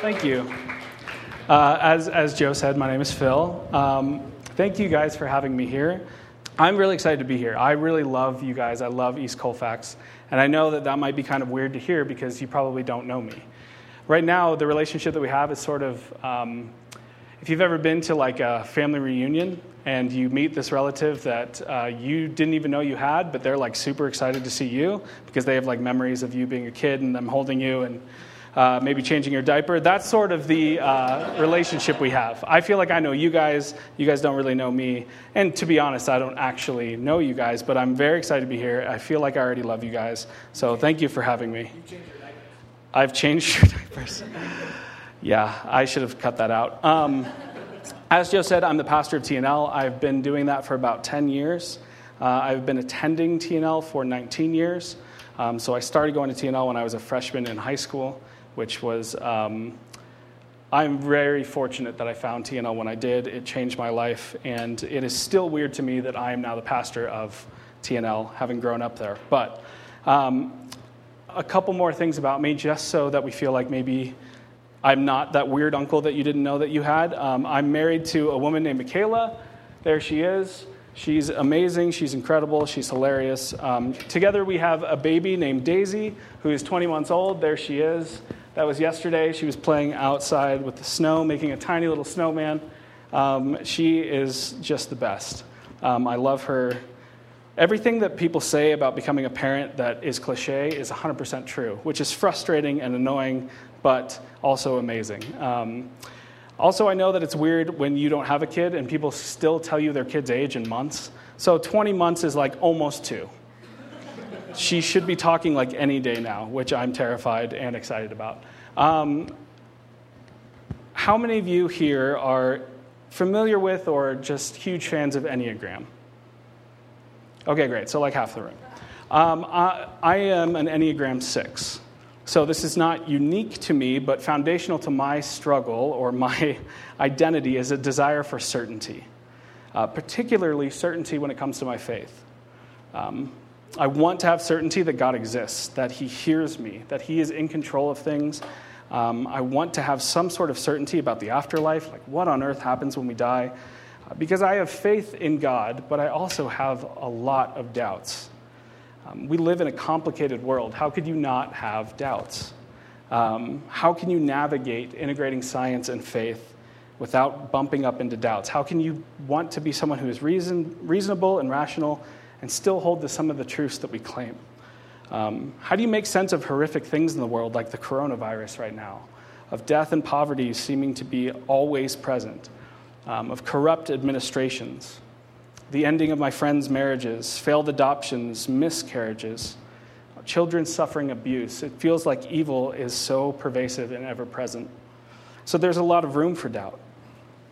Thank you. Uh, as, as Joe said, my name is Phil. Um, thank you guys for having me here. I'm really excited to be here. I really love you guys. I love East Colfax. And I know that that might be kind of weird to hear because you probably don't know me. Right now, the relationship that we have is sort of um, if you've ever been to like a family reunion and you meet this relative that uh, you didn't even know you had, but they're like super excited to see you because they have like memories of you being a kid and them holding you and uh, maybe changing your diaper. That's sort of the uh, relationship we have. I feel like I know you guys. You guys don't really know me. And to be honest, I don't actually know you guys, but I'm very excited to be here. I feel like I already love you guys. So thank you for having me. I've changed your diapers. yeah, I should have cut that out. Um, as Joe said, I'm the pastor of TNL. I've been doing that for about 10 years. Uh, I've been attending TNL for 19 years. Um, so I started going to TNL when I was a freshman in high school which was um, I'm very fortunate that I found TNL when I did. It changed my life, and it is still weird to me that I am now the pastor of TNL, having grown up there. But um, a couple more things about me, just so that we feel like maybe I'm not that weird uncle that you didn't know that you had. Um, I'm married to a woman named Michaela. There she is. She's amazing. She's incredible. She's hilarious. Um, together, we have a baby named Daisy, who is 20 months old. There she is. That was yesterday. She was playing outside with the snow, making a tiny little snowman. Um, she is just the best. Um, I love her. Everything that people say about becoming a parent that is cliche is 100% true, which is frustrating and annoying, but also amazing. Um, also, I know that it's weird when you don't have a kid and people still tell you their kid's age in months. So 20 months is like almost two she should be talking like any day now, which I'm terrified and excited about. Um, how many of you here are familiar with or just huge fans of Enneagram? Okay, great. So, like half the room. Um, I, I am an Enneagram 6. So, this is not unique to me, but foundational to my struggle or my identity is a desire for certainty, uh, particularly certainty when it comes to my faith. Um, I want to have certainty that God exists, that He hears me, that He is in control of things. Um, I want to have some sort of certainty about the afterlife, like what on earth happens when we die, uh, because I have faith in God, but I also have a lot of doubts. Um, we live in a complicated world. How could you not have doubts? Um, how can you navigate integrating science and faith without bumping up into doubts? How can you want to be someone who is reason, reasonable and rational? And still hold to some of the truths that we claim? Um, how do you make sense of horrific things in the world like the coronavirus right now, of death and poverty seeming to be always present, um, of corrupt administrations, the ending of my friends' marriages, failed adoptions, miscarriages, children suffering abuse? It feels like evil is so pervasive and ever present. So there's a lot of room for doubt.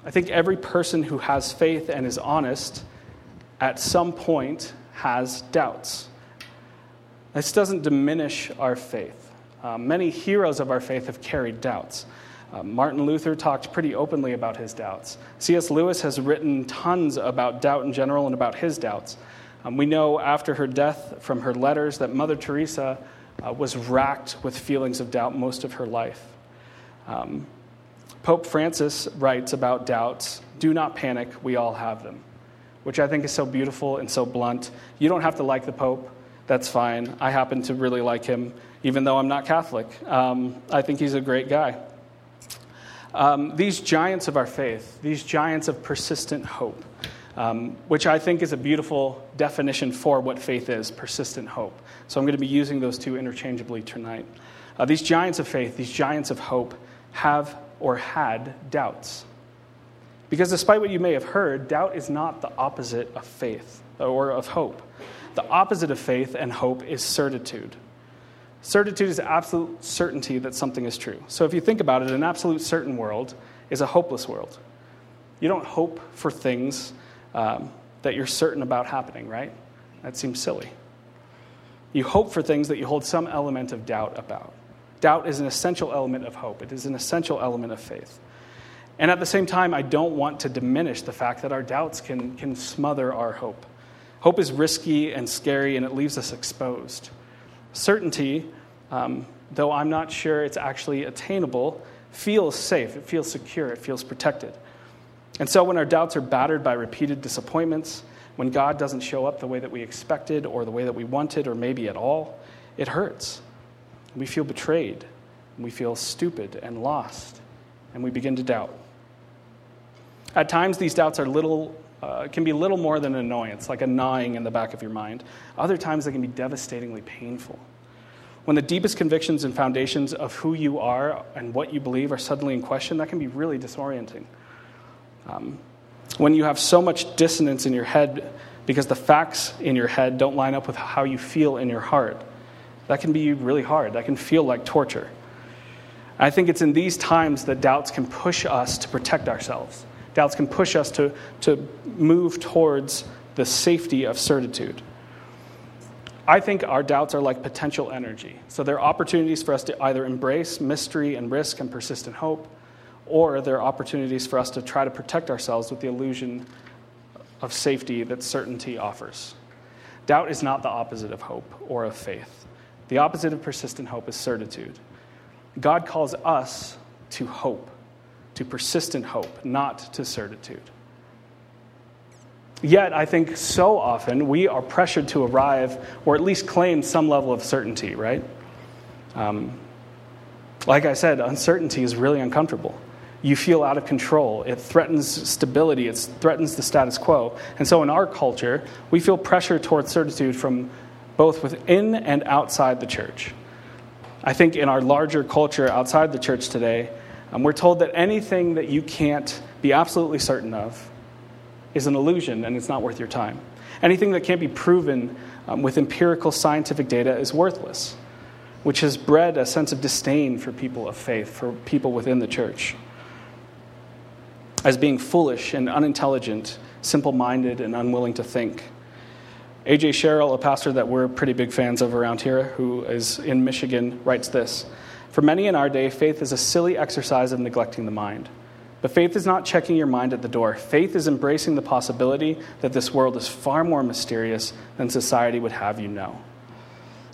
I think every person who has faith and is honest at some point has doubts. This doesn't diminish our faith. Uh, many heroes of our faith have carried doubts. Uh, Martin Luther talked pretty openly about his doubts. C.S. Lewis has written tons about doubt in general and about his doubts. Um, we know after her death from her letters that Mother Teresa uh, was racked with feelings of doubt most of her life. Um, Pope Francis writes about doubts do not panic, we all have them which I think is so beautiful and so blunt. You don't have to like the Pope. That's fine. I happen to really like him, even though I'm not Catholic. Um, I think he's a great guy. Um, these giants of our faith, these giants of persistent hope, um, which I think is a beautiful definition for what faith is persistent hope. So I'm going to be using those two interchangeably tonight. Uh, these giants of faith, these giants of hope, have or had doubts. Because despite what you may have heard, doubt is not the opposite of faith or of hope. The opposite of faith and hope is certitude. Certitude is absolute certainty that something is true. So if you think about it, an absolute certain world is a hopeless world. You don't hope for things um, that you're certain about happening, right? That seems silly. You hope for things that you hold some element of doubt about. Doubt is an essential element of hope, it is an essential element of faith. And at the same time, I don't want to diminish the fact that our doubts can, can smother our hope. Hope is risky and scary, and it leaves us exposed. Certainty, um, though I'm not sure it's actually attainable, feels safe, it feels secure, it feels protected. And so when our doubts are battered by repeated disappointments, when God doesn't show up the way that we expected or the way that we wanted or maybe at all, it hurts. We feel betrayed. We feel stupid and lost. And we begin to doubt. At times, these doubts are little, uh, can be little more than an annoyance, like a gnawing in the back of your mind. Other times, they can be devastatingly painful. When the deepest convictions and foundations of who you are and what you believe are suddenly in question, that can be really disorienting. Um, when you have so much dissonance in your head because the facts in your head don't line up with how you feel in your heart, that can be really hard. That can feel like torture. I think it's in these times that doubts can push us to protect ourselves. Doubts can push us to, to move towards the safety of certitude. I think our doubts are like potential energy. So they're opportunities for us to either embrace mystery and risk and persistent hope, or they're opportunities for us to try to protect ourselves with the illusion of safety that certainty offers. Doubt is not the opposite of hope or of faith. The opposite of persistent hope is certitude. God calls us to hope, to persistent hope, not to certitude. Yet, I think so often we are pressured to arrive or at least claim some level of certainty, right? Um, like I said, uncertainty is really uncomfortable. You feel out of control. It threatens stability, it threatens the status quo. And so, in our culture, we feel pressure towards certitude from both within and outside the church. I think in our larger culture outside the church today, um, we're told that anything that you can't be absolutely certain of is an illusion and it's not worth your time. Anything that can't be proven um, with empirical scientific data is worthless, which has bred a sense of disdain for people of faith, for people within the church, as being foolish and unintelligent, simple minded, and unwilling to think. A.J. Sherrill, a pastor that we're pretty big fans of around here, who is in Michigan, writes this For many in our day, faith is a silly exercise of neglecting the mind. But faith is not checking your mind at the door. Faith is embracing the possibility that this world is far more mysterious than society would have you know.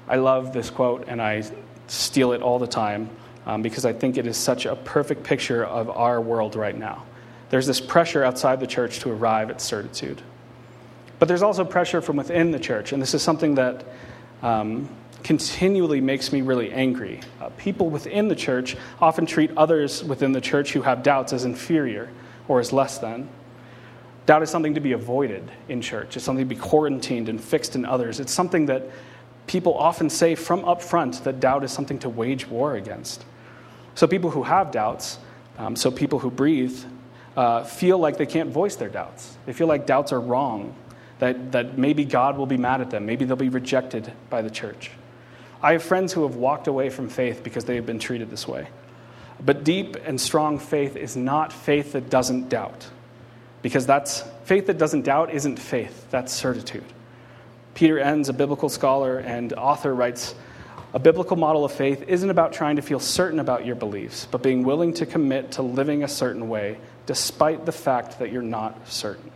I love this quote and I steal it all the time um, because I think it is such a perfect picture of our world right now. There's this pressure outside the church to arrive at certitude. But there's also pressure from within the church, and this is something that um, continually makes me really angry. Uh, people within the church often treat others within the church who have doubts as inferior or as less than. Doubt is something to be avoided in church, it's something to be quarantined and fixed in others. It's something that people often say from up front that doubt is something to wage war against. So people who have doubts, um, so people who breathe, uh, feel like they can't voice their doubts. They feel like doubts are wrong, that, that maybe God will be mad at them, maybe they'll be rejected by the church. I have friends who have walked away from faith because they have been treated this way. But deep and strong faith is not faith that doesn't doubt. Because that's faith that doesn't doubt isn't faith, that's certitude. Peter Enns, a biblical scholar and author, writes A biblical model of faith isn't about trying to feel certain about your beliefs, but being willing to commit to living a certain way despite the fact that you're not certain.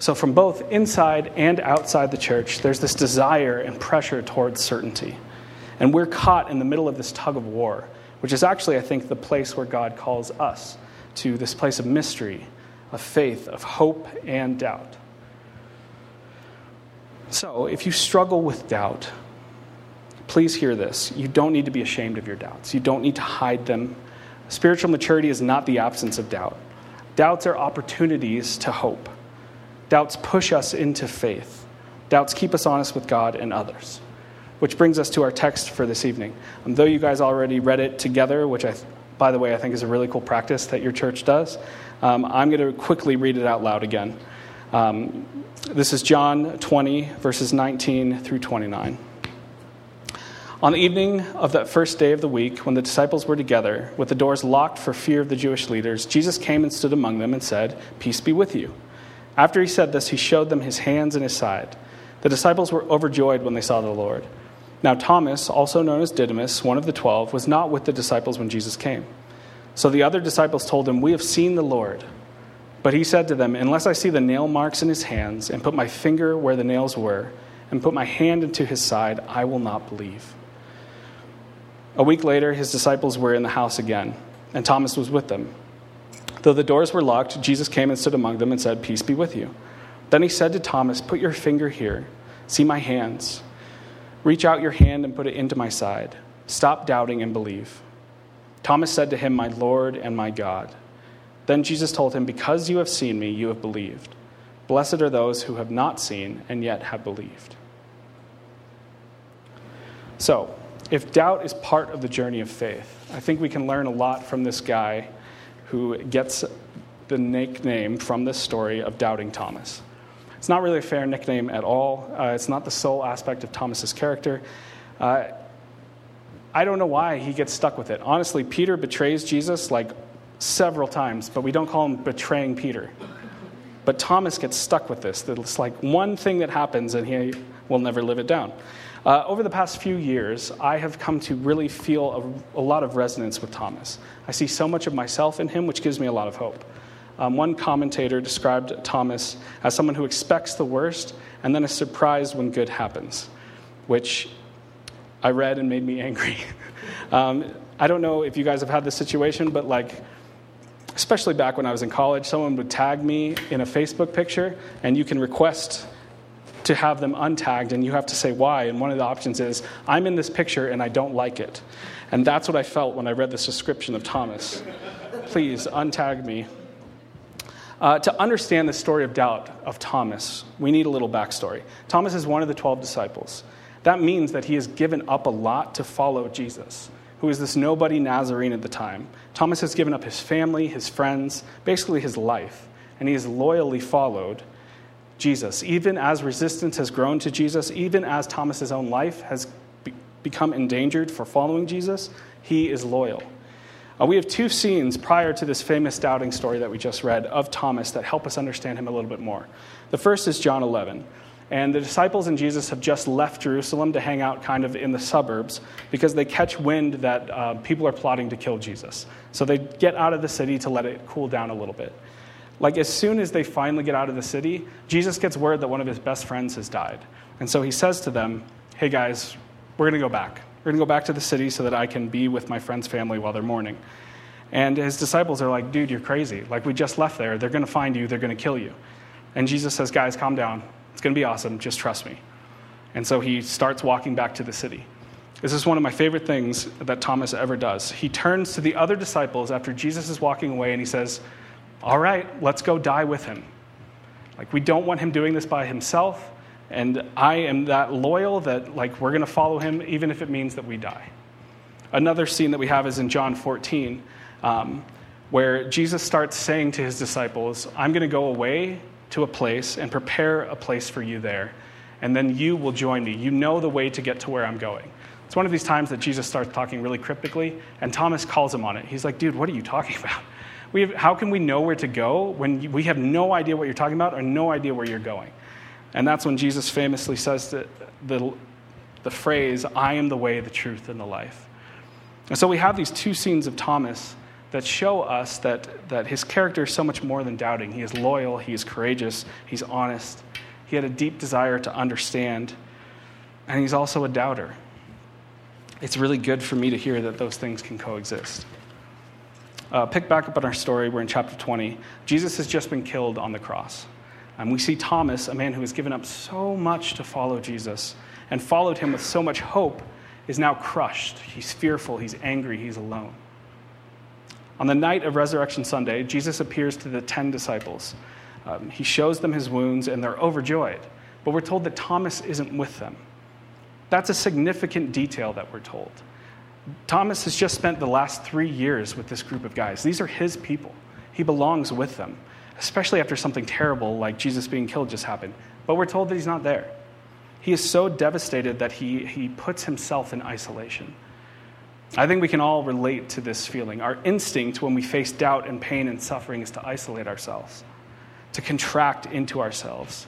So, from both inside and outside the church, there's this desire and pressure towards certainty. And we're caught in the middle of this tug of war, which is actually, I think, the place where God calls us to this place of mystery, of faith, of hope, and doubt. So, if you struggle with doubt, please hear this. You don't need to be ashamed of your doubts, you don't need to hide them. Spiritual maturity is not the absence of doubt, doubts are opportunities to hope. Doubts push us into faith. Doubts keep us honest with God and others. Which brings us to our text for this evening. Um, though you guys already read it together, which I, by the way, I think is a really cool practice that your church does, um, I'm going to quickly read it out loud again. Um, this is John 20, verses 19 through 29. On the evening of that first day of the week, when the disciples were together, with the doors locked for fear of the Jewish leaders, Jesus came and stood among them and said, Peace be with you. After he said this, he showed them his hands and his side. The disciples were overjoyed when they saw the Lord. Now, Thomas, also known as Didymus, one of the twelve, was not with the disciples when Jesus came. So the other disciples told him, We have seen the Lord. But he said to them, Unless I see the nail marks in his hands, and put my finger where the nails were, and put my hand into his side, I will not believe. A week later, his disciples were in the house again, and Thomas was with them. Though the doors were locked, Jesus came and stood among them and said, Peace be with you. Then he said to Thomas, Put your finger here. See my hands. Reach out your hand and put it into my side. Stop doubting and believe. Thomas said to him, My Lord and my God. Then Jesus told him, Because you have seen me, you have believed. Blessed are those who have not seen and yet have believed. So, if doubt is part of the journey of faith, I think we can learn a lot from this guy who gets the nickname from this story of Doubting Thomas. It's not really a fair nickname at all. Uh, it's not the sole aspect of Thomas's character. Uh, I don't know why he gets stuck with it. Honestly, Peter betrays Jesus like several times, but we don't call him betraying Peter. But Thomas gets stuck with this. It's like one thing that happens and he will never live it down. Uh, over the past few years, I have come to really feel a, a, lot of resonance with Thomas. I see so much of myself in him, which gives me a lot of hope. Um, one commentator described Thomas as someone who expects the worst and then is surprised when good happens, which I read and made me angry. um, I don't know if you guys have had this situation, but like, especially back when I was in college, someone would tag me in a Facebook picture, and you can request to have them untagged, and you have to say why. And one of the options is, I'm in this picture and I don't like it. And that's what I felt when I read this description of Thomas. Please untag me. Uh, to understand the story of doubt of Thomas, we need a little backstory. Thomas is one of the 12 disciples. That means that he has given up a lot to follow Jesus, who is this nobody Nazarene at the time. Thomas has given up his family, his friends, basically his life, and he has loyally followed Jesus. Even as resistance has grown to Jesus, even as Thomas's own life has be- become endangered for following Jesus, he is loyal. Uh, we have two scenes prior to this famous doubting story that we just read of Thomas that help us understand him a little bit more. The first is John 11. And the disciples and Jesus have just left Jerusalem to hang out kind of in the suburbs because they catch wind that uh, people are plotting to kill Jesus. So they get out of the city to let it cool down a little bit. Like, as soon as they finally get out of the city, Jesus gets word that one of his best friends has died. And so he says to them, Hey guys, we're going to go back. We're going to go back to the city so that I can be with my friend's family while they're mourning. And his disciples are like, Dude, you're crazy. Like, we just left there. They're going to find you. They're going to kill you. And Jesus says, Guys, calm down. It's going to be awesome. Just trust me. And so he starts walking back to the city. This is one of my favorite things that Thomas ever does. He turns to the other disciples after Jesus is walking away and he says, all right, let's go die with him. Like, we don't want him doing this by himself. And I am that loyal that, like, we're going to follow him even if it means that we die. Another scene that we have is in John 14, um, where Jesus starts saying to his disciples, I'm going to go away to a place and prepare a place for you there. And then you will join me. You know the way to get to where I'm going. It's one of these times that Jesus starts talking really cryptically, and Thomas calls him on it. He's like, dude, what are you talking about? We have, how can we know where to go when we have no idea what you're talking about or no idea where you're going? And that's when Jesus famously says the, the, the phrase, I am the way, the truth, and the life. And so we have these two scenes of Thomas that show us that, that his character is so much more than doubting. He is loyal, he is courageous, he's honest, he had a deep desire to understand, and he's also a doubter. It's really good for me to hear that those things can coexist. Uh, pick back up on our story. We're in chapter 20. Jesus has just been killed on the cross. And we see Thomas, a man who has given up so much to follow Jesus and followed him with so much hope, is now crushed. He's fearful, he's angry, he's alone. On the night of Resurrection Sunday, Jesus appears to the 10 disciples. Um, he shows them his wounds, and they're overjoyed. But we're told that Thomas isn't with them. That's a significant detail that we're told. Thomas has just spent the last three years with this group of guys. These are his people. He belongs with them, especially after something terrible like Jesus being killed just happened. But we're told that he's not there. He is so devastated that he, he puts himself in isolation. I think we can all relate to this feeling. Our instinct when we face doubt and pain and suffering is to isolate ourselves, to contract into ourselves.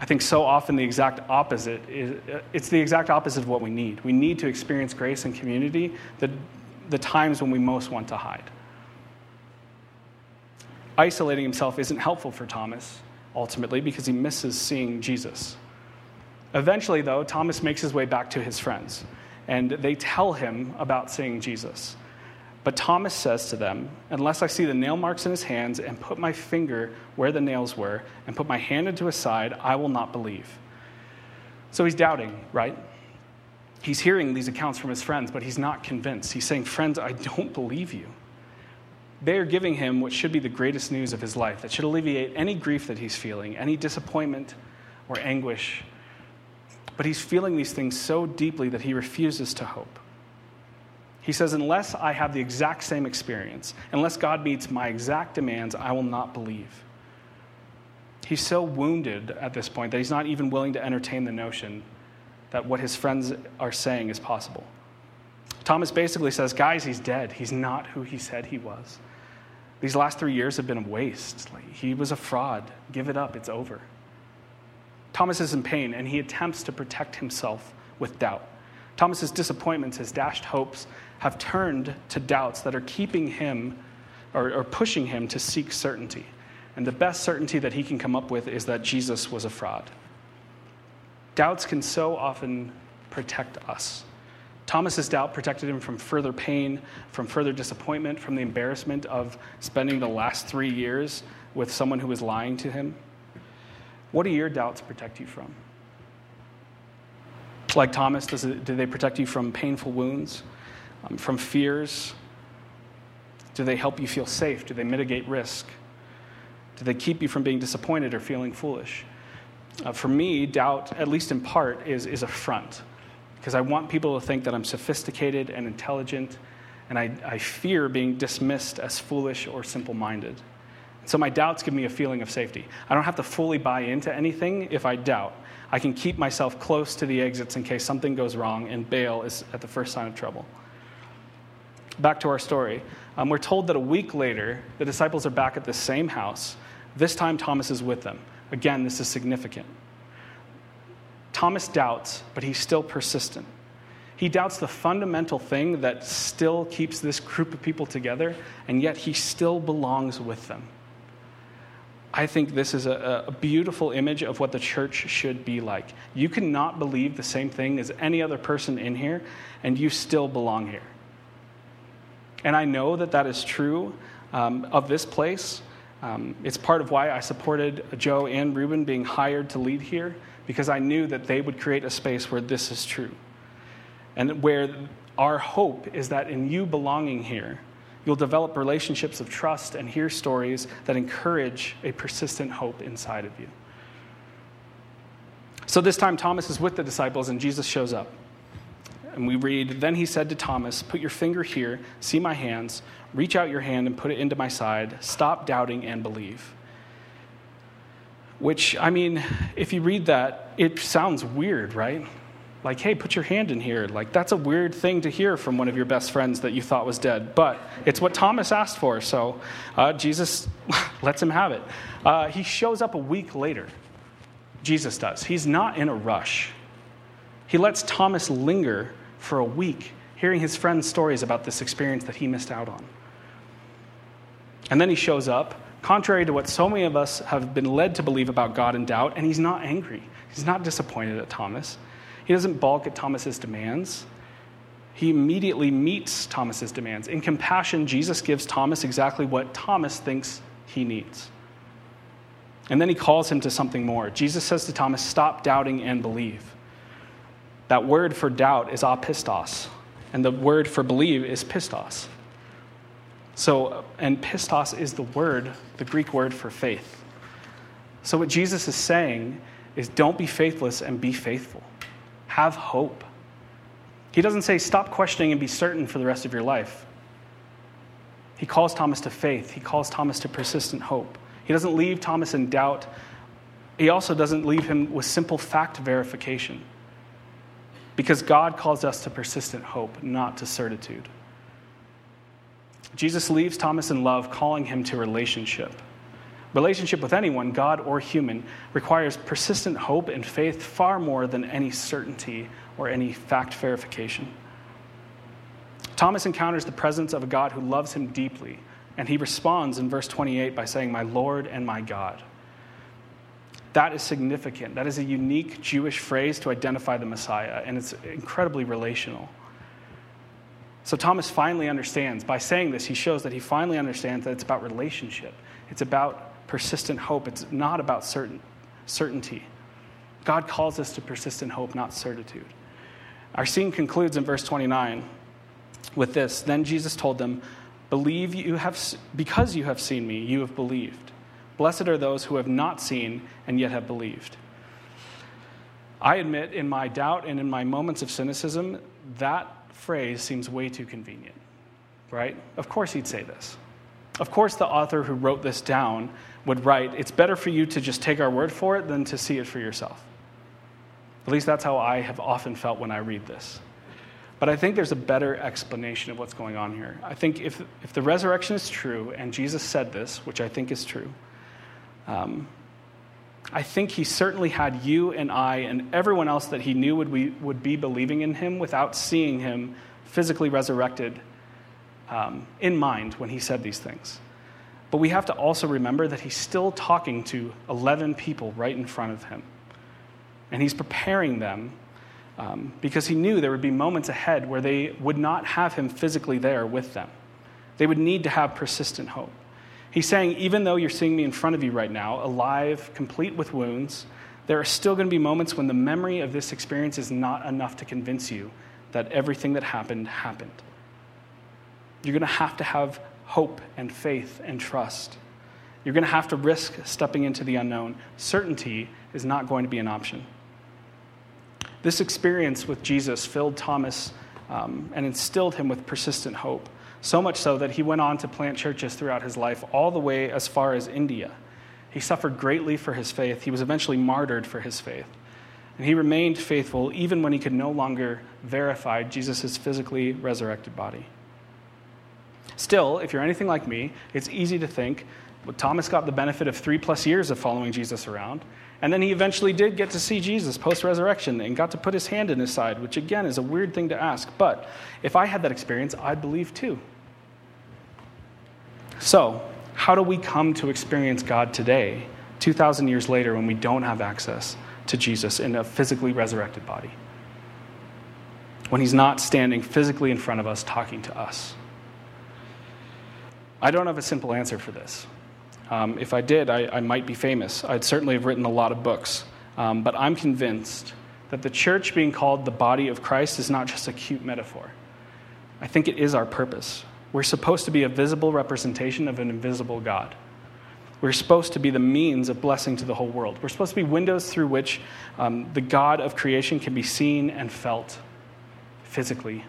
I think so often the exact opposite is it's the exact opposite of what we need. We need to experience grace and community the, the times when we most want to hide. Isolating himself isn't helpful for Thomas, ultimately, because he misses seeing Jesus. Eventually, though, Thomas makes his way back to his friends. and they tell him about seeing Jesus. But Thomas says to them, Unless I see the nail marks in his hands and put my finger where the nails were and put my hand into his side, I will not believe. So he's doubting, right? He's hearing these accounts from his friends, but he's not convinced. He's saying, Friends, I don't believe you. They are giving him what should be the greatest news of his life, that should alleviate any grief that he's feeling, any disappointment or anguish. But he's feeling these things so deeply that he refuses to hope. He says, Unless I have the exact same experience, unless God meets my exact demands, I will not believe. He's so wounded at this point that he's not even willing to entertain the notion that what his friends are saying is possible. Thomas basically says, Guys, he's dead. He's not who he said he was. These last three years have been a waste. Like, he was a fraud. Give it up, it's over. Thomas is in pain, and he attempts to protect himself with doubt. Thomas's disappointments, his dashed hopes, have turned to doubts that are keeping him or, or pushing him to seek certainty. And the best certainty that he can come up with is that Jesus was a fraud. Doubts can so often protect us. Thomas's doubt protected him from further pain, from further disappointment, from the embarrassment of spending the last three years with someone who was lying to him. What do your doubts protect you from? Like Thomas, it, do they protect you from painful wounds, um, from fears? Do they help you feel safe? Do they mitigate risk? Do they keep you from being disappointed or feeling foolish? Uh, for me, doubt, at least in part, is, is a front because I want people to think that I'm sophisticated and intelligent, and I, I fear being dismissed as foolish or simple minded. So my doubts give me a feeling of safety. I don't have to fully buy into anything if I doubt. I can keep myself close to the exits in case something goes wrong and bail is at the first sign of trouble. Back to our story. Um, we're told that a week later, the disciples are back at the same house. This time, Thomas is with them. Again, this is significant. Thomas doubts, but he's still persistent. He doubts the fundamental thing that still keeps this group of people together, and yet he still belongs with them. I think this is a, a, beautiful image of what the church should be like. You cannot believe the same thing as any other person in here, and you still belong here. And I know that that is true um, of this place. Um, it's part of why I supported Joe and Ruben being hired to lead here because I knew that they would create a space where this is true. And where our hope is that in you belonging here, you'll develop relationships of trust and hear stories that encourage a persistent hope inside of you. So this time, Thomas is with the disciples, and Jesus shows up. And we read, Then he said to Thomas, Put your finger here, see my hands, reach out your hand and put it into my side. Stop doubting and believe. Which, I mean, if you read that, it sounds weird, right? Like, hey, put your hand in here. Like, that's a weird thing to hear from one of your best friends that you thought was dead. But it's what Thomas asked for, so uh, Jesus lets him have it. Uh, he shows up a week later. Jesus does. He's not in a rush. He lets Thomas linger for a week, hearing his friend's stories about this experience that he missed out on. And then he shows up contrary to what so many of us have been led to believe about God in doubt, and he's not angry. He's not disappointed at Thomas. He doesn't balk at Thomas's demands. He immediately meets Thomas's demands. In compassion, Jesus gives Thomas exactly what Thomas thinks he needs. And then he calls him to something more. Jesus says to Thomas, Stop doubting and believe. That word for doubt is apistos, and the word for believe is pistos. So, and pistos is the word, the Greek word for faith. So, what Jesus is saying is don't be faithless and be faithful. Have hope. He doesn't say stop questioning and be certain for the rest of your life. He calls Thomas to faith, he calls Thomas to persistent hope. He doesn't leave Thomas in doubt. He also doesn't leave him with simple fact verification. Because God calls us to persistent hope, not to certitude. Jesus leaves Thomas in love, calling him to relationship. Relationship with anyone, God or human, requires persistent hope and faith far more than any certainty or any fact verification. Thomas encounters the presence of a God who loves him deeply, and he responds in verse 28 by saying, My Lord and my God. That is significant. That is a unique Jewish phrase to identify the Messiah, and it's incredibly relational. So Thomas finally understands. By saying this, he shows that he finally understands that it's about relationship, it's about persistent hope, it's not about certain, certainty. God calls us to persistent hope, not certitude. Our scene concludes in verse 29 with this Then Jesus told them, Believe you have, because you have seen me, you have believed. Blessed are those who have not seen and yet have believed. I admit, in my doubt and in my moments of cynicism, that phrase seems way too convenient, right? Of course, he'd say this. Of course, the author who wrote this down would write, It's better for you to just take our word for it than to see it for yourself. At least that's how I have often felt when I read this. But I think there's a better explanation of what's going on here. I think if, if the resurrection is true, and Jesus said this, which I think is true, um, I think he certainly had you and I and everyone else that he knew would, be would be believing in him without seeing him physically resurrected um, in mind when he said these things. But we have to also remember that he's still talking to 11 people right in front of him. And he's preparing them um, because he knew there would be moments ahead where they would not have him physically there with them. They would need to have persistent hope. He's saying, even though you're seeing me in front of you right now, alive, complete with wounds, there are still going to be moments when the memory of this experience is not enough to convince you that everything that happened happened. You're going to have to have hope and faith and trust. You're going to have to risk stepping into the unknown. Certainty is not going to be an option. This experience with Jesus filled Thomas um, and instilled him with persistent hope, so much so that he went on to plant churches throughout his life, all the way as far as India. He suffered greatly for his faith. He was eventually martyred for his faith. And he remained faithful even when he could no longer verify Jesus' physically resurrected body. Still, if you're anything like me, it's easy to think Thomas got the benefit of three plus years of following Jesus around. And then he eventually did get to see Jesus post resurrection and got to put his hand in his side, which again is a weird thing to ask. But if I had that experience, I'd believe too. So, how do we come to experience God today, 2,000 years later, when we don't have access to Jesus in a physically resurrected body? When he's not standing physically in front of us talking to us? I don't have a simple answer for this. Um, if I did, I, I, might be famous. I'd certainly have written a lot of books. Um, but I'm convinced that the church being called the body of Christ is not just a cute metaphor. I think it is our purpose. We're supposed to be a visible representation of an invisible God. We're supposed to be the means of blessing to the whole world. We're supposed to be windows through which um, the God of creation can be seen and felt physically.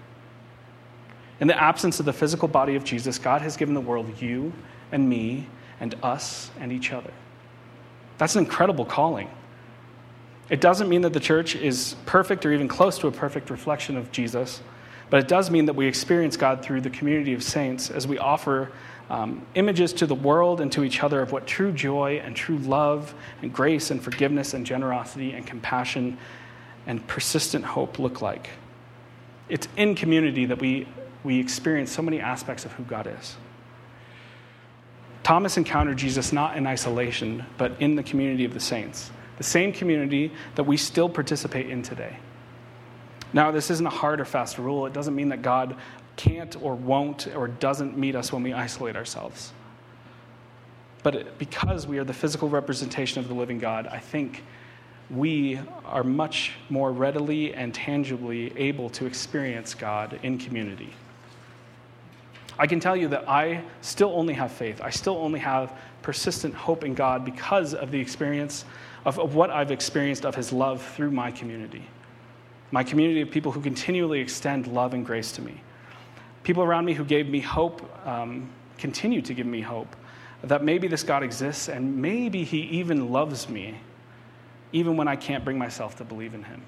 In the absence of the physical body of Jesus, God has given the world you and me and us and each other. That's an incredible calling. It doesn't mean that the church is perfect or even close to a perfect reflection of Jesus, but it does mean that we experience God through the community of saints as we offer um, images to the world and to each other of what true joy and true love and grace and forgiveness and generosity and compassion and persistent hope look like. It's in community that we, we experience so many aspects of who God is. Thomas encountered Jesus not in isolation, but in the community of the saints, the same community that we still participate in today. Now, this isn't a hard or fast rule. It doesn't mean that God can't or won't or doesn't meet us when we isolate ourselves. But because we are the physical representation of the living God, I think we are much more readily and tangibly able to experience God in community. I can tell you that I still only have faith. I still only have persistent hope in God because of the experience of, of what I've experienced of His love through my community. My community of people who continually extend love and grace to me. People around me who gave me hope, um, continue to give me hope that maybe this God exists and maybe He even loves me, even when I can't bring myself to believe in Him.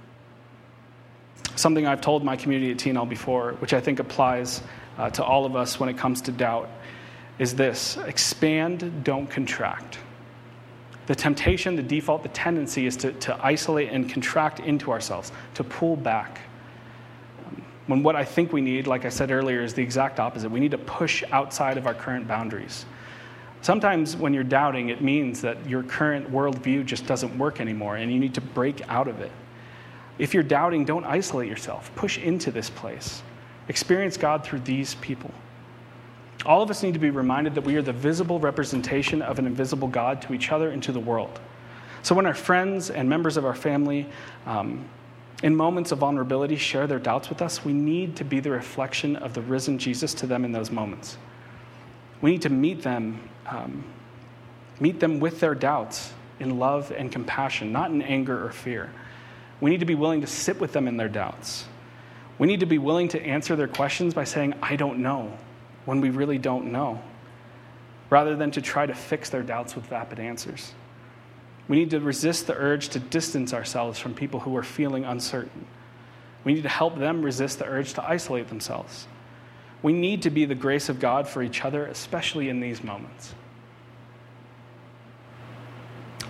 Something I've told my community at TNL before, which I think applies uh, to all of us when it comes to doubt is this expand, don't contract. The temptation, the default, the tendency is to, to isolate and contract into ourselves, to pull back. When what I think we need, like I said earlier, is the exact opposite. We need to push outside of our current boundaries. Sometimes when you're doubting, it means that your current worldview just doesn't work anymore and you need to break out of it. If you're doubting, don't isolate yourself. Push into this place. Experience God through these people. All of us need to be reminded that we are the visible representation of an invisible God to each other and to the world. So when our friends and members of our family, um, in moments of vulnerability, share their doubts with us, we need to be the reflection of the risen Jesus to them in those moments. We need to meet them, um, meet them with their doubts in love and compassion, not in anger or fear. We need to be willing to sit with them in their doubts. We need to be willing to answer their questions by saying, I don't know, when we really don't know, rather than to try to fix their doubts with vapid answers. We need to resist the urge to distance ourselves from people who are feeling uncertain. We need to help them resist the urge to isolate themselves. We need to be the grace of God for each other, especially in these moments.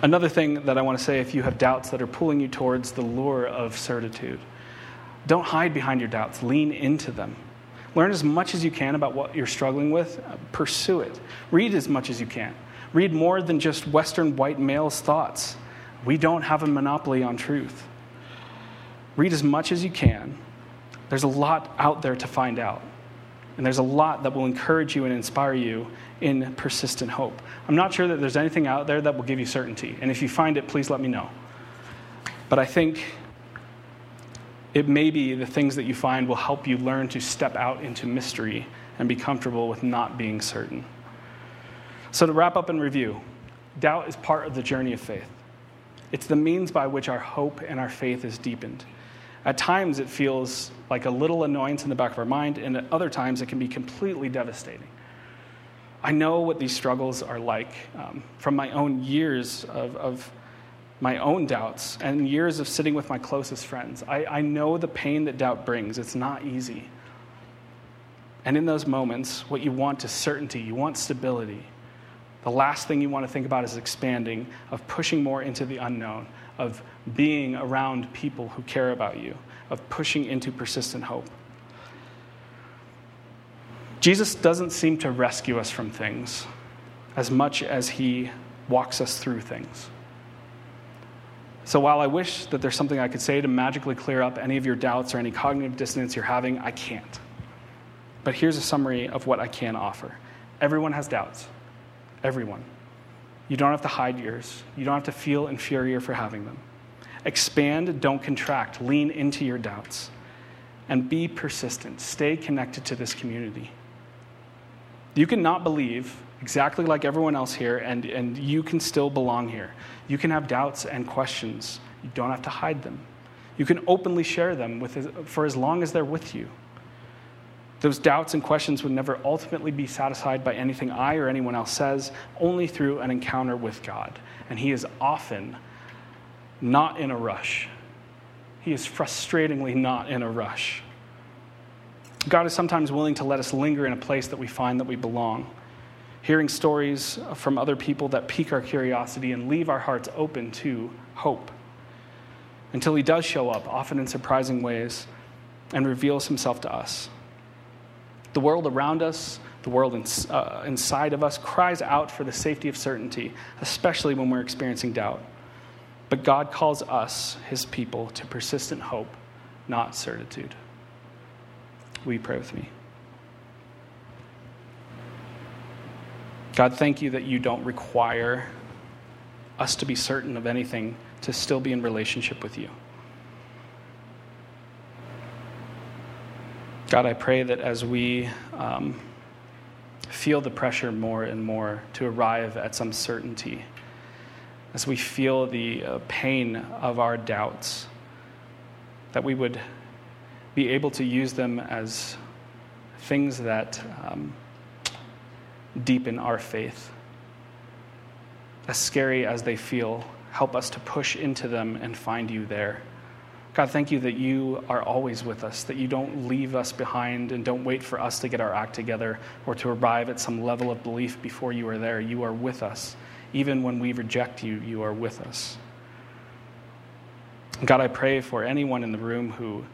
Another thing that I want to say if you have doubts that are pulling you towards the lure of certitude, don't hide behind your doubts, lean into them. Learn as much as you can about what you're struggling with, pursue it. Read as much as you can. Read more than just Western white males' thoughts. We don't have a monopoly on truth. Read as much as you can. There's a lot out there to find out. And there's a lot that will encourage you and inspire you in persistent hope. I'm not sure that there's anything out there that will give you certainty. And if you find it, please let me know. But I think it may be the things that you find will help you learn to step out into mystery and be comfortable with not being certain. So, to wrap up and review, doubt is part of the journey of faith. It's the means by which our hope and our faith is deepened. At times, it feels like a little annoyance in the back of our mind, and at other times, it can be completely devastating. I know what these struggles are like um, from my own years of, of, my own doubts and years of sitting with my closest friends. I, I know the pain that doubt brings. It's not easy. And in those moments, what you want is certainty, you want stability. The last thing you want to think about is expanding, of pushing more into the unknown, of being around people who care about you, of pushing into persistent hope. Jesus doesn't seem to rescue us from things as much as he walks us through things. So while I wish that there's something I could say to magically clear up any of your doubts or any cognitive dissonance you're having, I can't. But here's a summary of what I can offer everyone has doubts. Everyone. You don't have to hide yours, you don't have to feel inferior for having them. Expand, don't contract. Lean into your doubts. And be persistent. Stay connected to this community. You cannot believe exactly like everyone else here, and, and you can still belong here. You can have doubts and questions. You don't have to hide them. You can openly share them with, for as long as they're with you. Those doubts and questions would never ultimately be satisfied by anything I or anyone else says, only through an encounter with God. And He is often not in a rush. He is frustratingly not in a rush. God is sometimes willing to let us linger in a place that we find that we belong, hearing stories from other people that pique our curiosity and leave our hearts open to hope until He does show up, often in surprising ways, and reveals Himself to us. The world around us, the world in, uh, inside of us, cries out for the safety of certainty, especially when we're experiencing doubt. But God calls us, his people, to persistent hope, not certitude. You pray with me? God, thank you that you don't require us to be certain of anything to still be in relationship with you. God, I pray that as we um, feel the pressure more and more to arrive at some certainty, as we feel the uh, pain of our doubts, that we would be able to use them as things that um, deepen our faith. As scary as they feel, help us to push into them and find you there. God, thank you that you are always with us, that you don't leave us behind and don't wait for us to get our act together or to arrive at some level of belief before you are there. You are with us. Even when we reject you, you are with us. God, I pray for anyone in the room who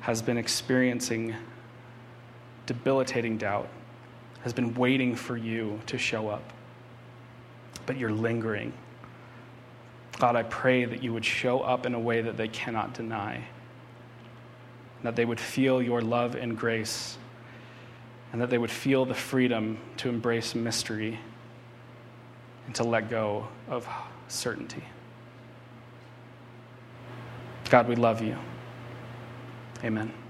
has been experiencing debilitating doubt, has been waiting for you to show up. but you're lingering. God, I pray that you would show up in a way that they cannot deny, that they would feel your love and grace, and that they would feel the freedom to embrace mystery and to let go of certainty. God, we love you. Amen.